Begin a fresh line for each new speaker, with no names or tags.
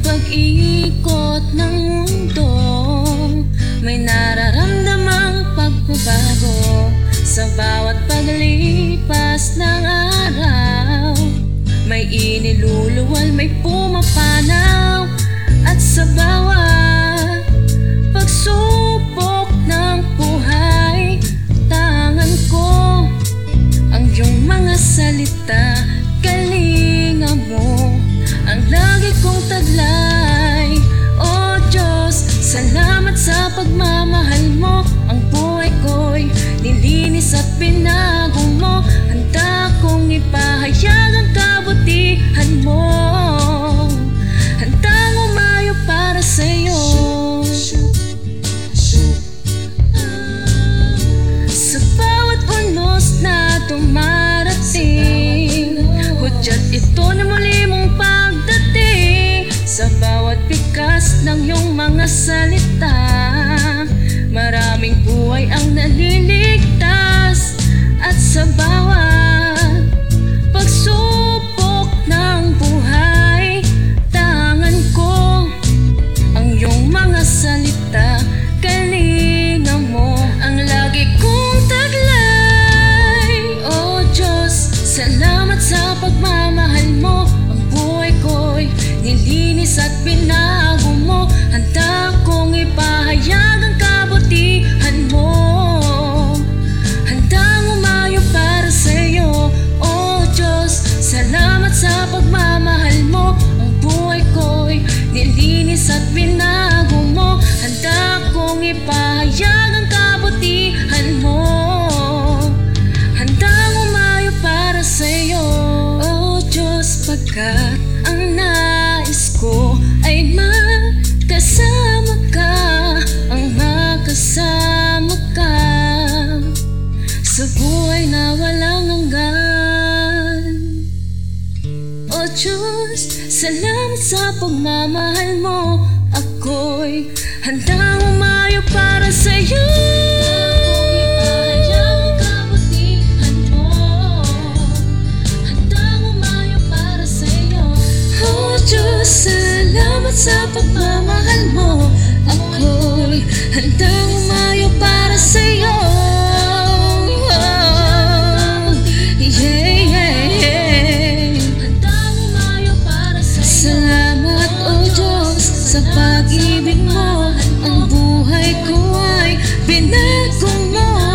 pag-ikot ng mundo. May nararamdamang pagbabago Sa bawat paglipas ng araw. May iniluluwal, may pumapanaw At sa bawat pagsubok ng buhay Tangan ko ang iyong mga salita Kalinga salamat sa pagmamahal mo. Ang buhay ko'y nilinis at pinago mo. Handa kong ipahayag ang kabutihan mo. Handang umayo para sa'yo. Sa bawat unos na dumarating Hudyat ito na pikas ng iyong mga salita. Maraming buhay ang naliligtas At sa bawat pagsubok ng buhay Tangan ko ang iyong mga salita. Kalinga mo ang lagi kong taglay. O Diyos, salamat sa pagmamahal mo. Ang buhay ko'y nilinis at binago Sa buhay na walang hanggan. O Diyos, salamat sa pagmamahal mo. Ako'y handang umayo para sa'yo. Diyos, salamat sa pagmamahal mo. pag-ibig mo Ang buhay ko ay binago mo